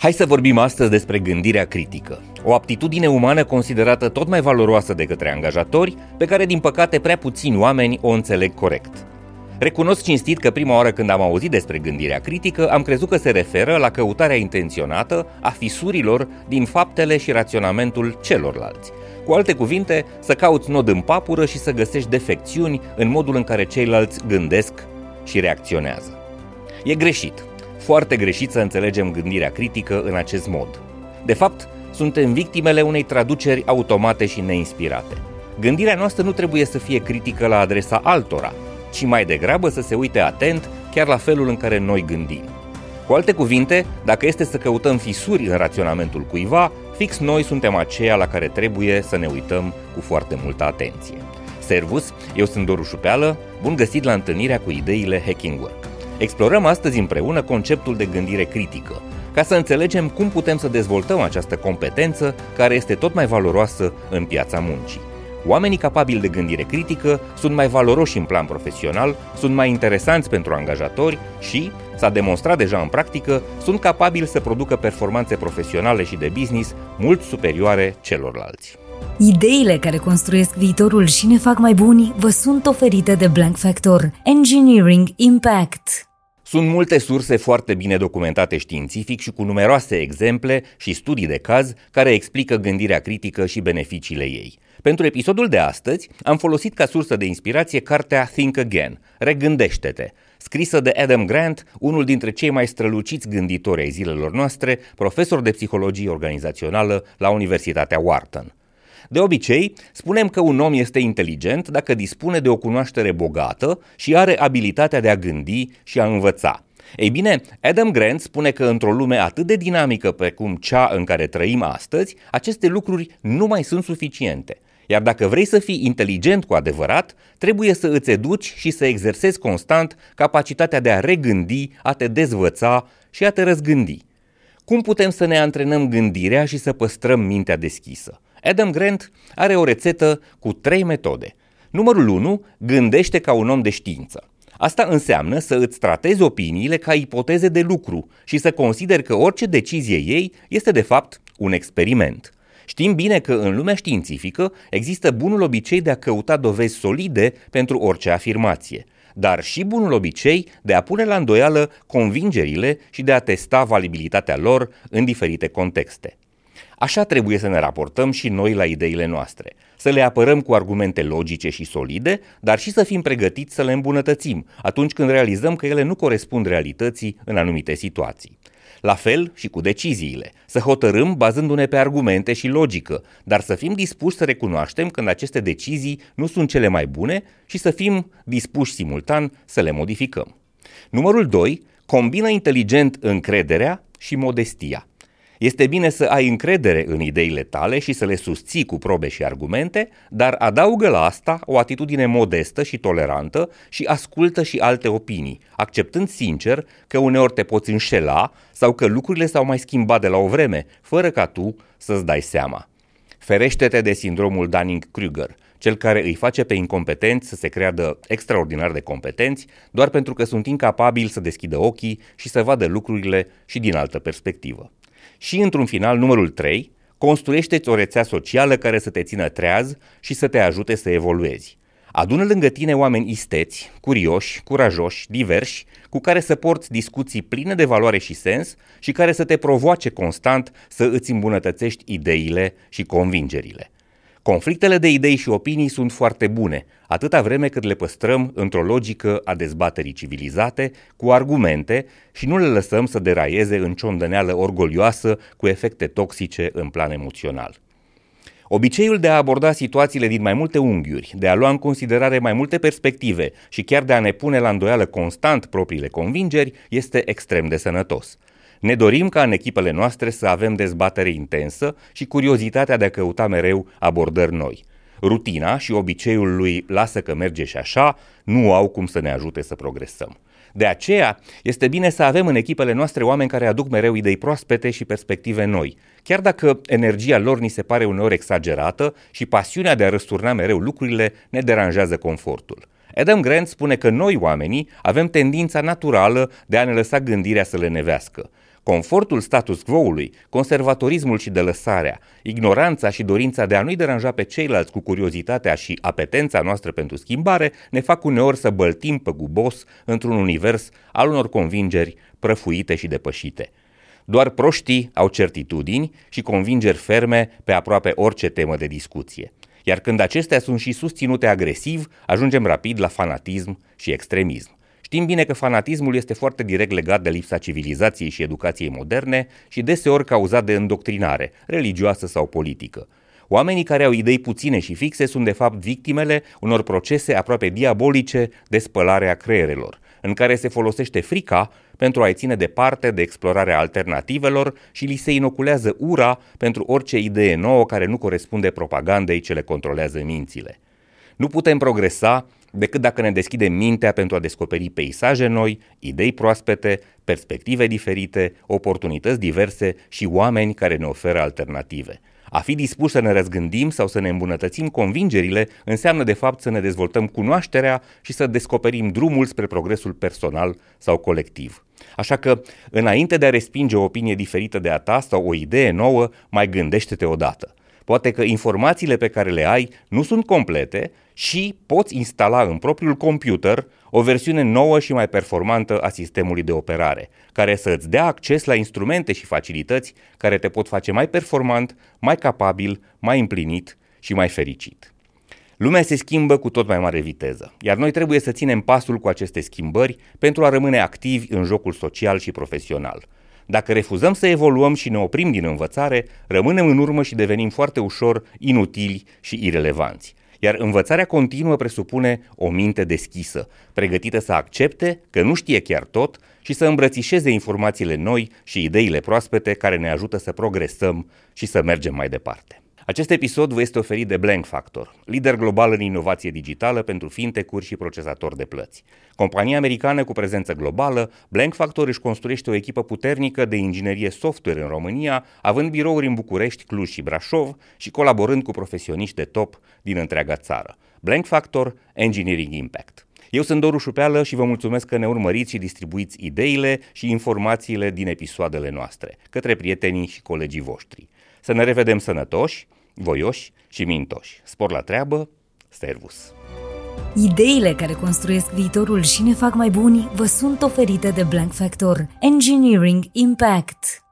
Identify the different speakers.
Speaker 1: Hai să vorbim astăzi despre gândirea critică, o aptitudine umană considerată tot mai valoroasă de către angajatori, pe care din păcate prea puțini oameni o înțeleg corect. Recunosc cinstit că prima oară când am auzit despre gândirea critică, am crezut că se referă la căutarea intenționată a fisurilor din faptele și raționamentul celorlalți. Cu alte cuvinte, să cauți nod în papură și să găsești defecțiuni în modul în care ceilalți gândesc și reacționează. E greșit, foarte greșit să înțelegem gândirea critică în acest mod. De fapt, suntem victimele unei traduceri automate și neinspirate. Gândirea noastră nu trebuie să fie critică la adresa altora, ci mai degrabă să se uite atent chiar la felul în care noi gândim. Cu alte cuvinte, dacă este să căutăm fisuri în raționamentul cuiva, fix noi suntem aceia la care trebuie să ne uităm cu foarte multă atenție. Servus, eu sunt Doru Șupeală, bun găsit la întâlnirea cu ideile Hacking Work. Explorăm astăzi împreună conceptul de gândire critică, ca să înțelegem cum putem să dezvoltăm această competență care este tot mai valoroasă în piața muncii. Oamenii capabili de gândire critică sunt mai valoroși în plan profesional, sunt mai interesanți pentru angajatori și, s-a demonstrat deja în practică, sunt capabili să producă performanțe profesionale și de business mult superioare celorlalți.
Speaker 2: Ideile care construiesc viitorul și ne fac mai buni vă sunt oferite de Blank Factor Engineering Impact.
Speaker 1: Sunt multe surse foarte bine documentate științific și cu numeroase exemple și studii de caz care explică gândirea critică și beneficiile ei. Pentru episodul de astăzi am folosit ca sursă de inspirație cartea Think Again, Regândește-te, scrisă de Adam Grant, unul dintre cei mai străluciți gânditori ai zilelor noastre, profesor de psihologie organizațională la Universitatea Wharton. De obicei, spunem că un om este inteligent dacă dispune de o cunoaștere bogată și are abilitatea de a gândi și a învăța. Ei bine, Adam Grant spune că într-o lume atât de dinamică precum cea în care trăim astăzi, aceste lucruri nu mai sunt suficiente. Iar dacă vrei să fii inteligent cu adevărat, trebuie să îți educi și să exersezi constant capacitatea de a regândi, a te dezvăța și a te răzgândi. Cum putem să ne antrenăm gândirea și să păstrăm mintea deschisă? Adam Grant are o rețetă cu trei metode. Numărul 1. Gândește ca un om de știință. Asta înseamnă să îți tratezi opiniile ca ipoteze de lucru și să consideri că orice decizie ei este de fapt un experiment. Știm bine că în lumea științifică există bunul obicei de a căuta dovezi solide pentru orice afirmație, dar și bunul obicei de a pune la îndoială convingerile și de a testa valibilitatea lor în diferite contexte. Așa trebuie să ne raportăm și noi la ideile noastre, să le apărăm cu argumente logice și solide, dar și să fim pregătiți să le îmbunătățim atunci când realizăm că ele nu corespund realității în anumite situații. La fel și cu deciziile, să hotărâm bazându-ne pe argumente și logică, dar să fim dispuși să recunoaștem când aceste decizii nu sunt cele mai bune și să fim dispuși simultan să le modificăm. Numărul 2. Combină inteligent încrederea și modestia. Este bine să ai încredere în ideile tale și să le susții cu probe și argumente, dar adaugă la asta o atitudine modestă și tolerantă și ascultă și alte opinii, acceptând sincer că uneori te poți înșela sau că lucrurile s-au mai schimbat de la o vreme, fără ca tu să-ți dai seama. Ferește-te de sindromul Dunning-Kruger, cel care îi face pe incompetenți să se creadă extraordinar de competenți doar pentru că sunt incapabili să deschidă ochii și să vadă lucrurile și din altă perspectivă. Și, într-un final, numărul 3, construiește-ți o rețea socială care să te țină treaz și să te ajute să evoluezi. Adună lângă tine oameni isteți, curioși, curajoși, diversi, cu care să porți discuții pline de valoare și sens și care să te provoace constant să îți îmbunătățești ideile și convingerile. Conflictele de idei și opinii sunt foarte bune, atâta vreme cât le păstrăm într-o logică a dezbaterii civilizate, cu argumente și nu le lăsăm să deraieze în ciondăneală orgolioasă cu efecte toxice în plan emoțional. Obiceiul de a aborda situațiile din mai multe unghiuri, de a lua în considerare mai multe perspective și chiar de a ne pune la îndoială constant propriile convingeri este extrem de sănătos. Ne dorim ca în echipele noastre să avem dezbatere intensă și curiozitatea de a căuta mereu abordări noi. Rutina și obiceiul lui lasă că merge și așa nu au cum să ne ajute să progresăm. De aceea, este bine să avem în echipele noastre oameni care aduc mereu idei proaspete și perspective noi, chiar dacă energia lor ni se pare uneori exagerată și pasiunea de a răsturna mereu lucrurile ne deranjează confortul. Adam Grant spune că noi, oamenii, avem tendința naturală de a ne lăsa gândirea să le nevească. Confortul status quo-ului, conservatorismul și de lăsarea, ignoranța și dorința de a nu-i deranja pe ceilalți cu curiozitatea și apetența noastră pentru schimbare ne fac uneori să băltim pe gubos într-un univers al unor convingeri prăfuite și depășite. Doar proștii au certitudini și convingeri ferme pe aproape orice temă de discuție. Iar când acestea sunt și susținute agresiv, ajungem rapid la fanatism și extremism. Știm bine că fanatismul este foarte direct legat de lipsa civilizației și educației moderne și deseori cauzat de îndoctrinare, religioasă sau politică. Oamenii care au idei puține și fixe sunt de fapt victimele unor procese aproape diabolice de spălare a creierelor, în care se folosește frica pentru a-i ține departe de explorarea alternativelor și li se inoculează ura pentru orice idee nouă care nu corespunde propagandei ce le controlează mințile. Nu putem progresa decât dacă ne deschidem mintea pentru a descoperi peisaje noi, idei proaspete, perspective diferite, oportunități diverse și oameni care ne oferă alternative. A fi dispus să ne răzgândim sau să ne îmbunătățim convingerile înseamnă de fapt să ne dezvoltăm cunoașterea și să descoperim drumul spre progresul personal sau colectiv. Așa că, înainte de a respinge o opinie diferită de a ta sau o idee nouă, mai gândește-te odată. Poate că informațiile pe care le ai nu sunt complete și poți instala în propriul computer o versiune nouă și mai performantă a sistemului de operare, care să îți dea acces la instrumente și facilități care te pot face mai performant, mai capabil, mai împlinit și mai fericit. Lumea se schimbă cu tot mai mare viteză, iar noi trebuie să ținem pasul cu aceste schimbări pentru a rămâne activi în jocul social și profesional – dacă refuzăm să evoluăm și ne oprim din învățare, rămânem în urmă și devenim foarte ușor inutili și irelevanți. Iar învățarea continuă presupune o minte deschisă, pregătită să accepte că nu știe chiar tot și să îmbrățișeze informațiile noi și ideile proaspete care ne ajută să progresăm și să mergem mai departe. Acest episod vă este oferit de Blank Factor, lider global în inovație digitală pentru fintech-uri și procesatori de plăți. Compania americană cu prezență globală, Blank Factor își construiește o echipă puternică de inginerie software în România, având birouri în București, Cluj și Brașov și colaborând cu profesioniști de top din întreaga țară. Blank Factor Engineering Impact. Eu sunt Doru Șupeală și vă mulțumesc că ne urmăriți și distribuiți ideile și informațiile din episoadele noastre către prietenii și colegii voștri. Să ne revedem sănătoși, voioși și mintoși. Spor la treabă, servus!
Speaker 2: Ideile care construiesc viitorul și ne fac mai buni vă sunt oferite de Blank Factor Engineering Impact.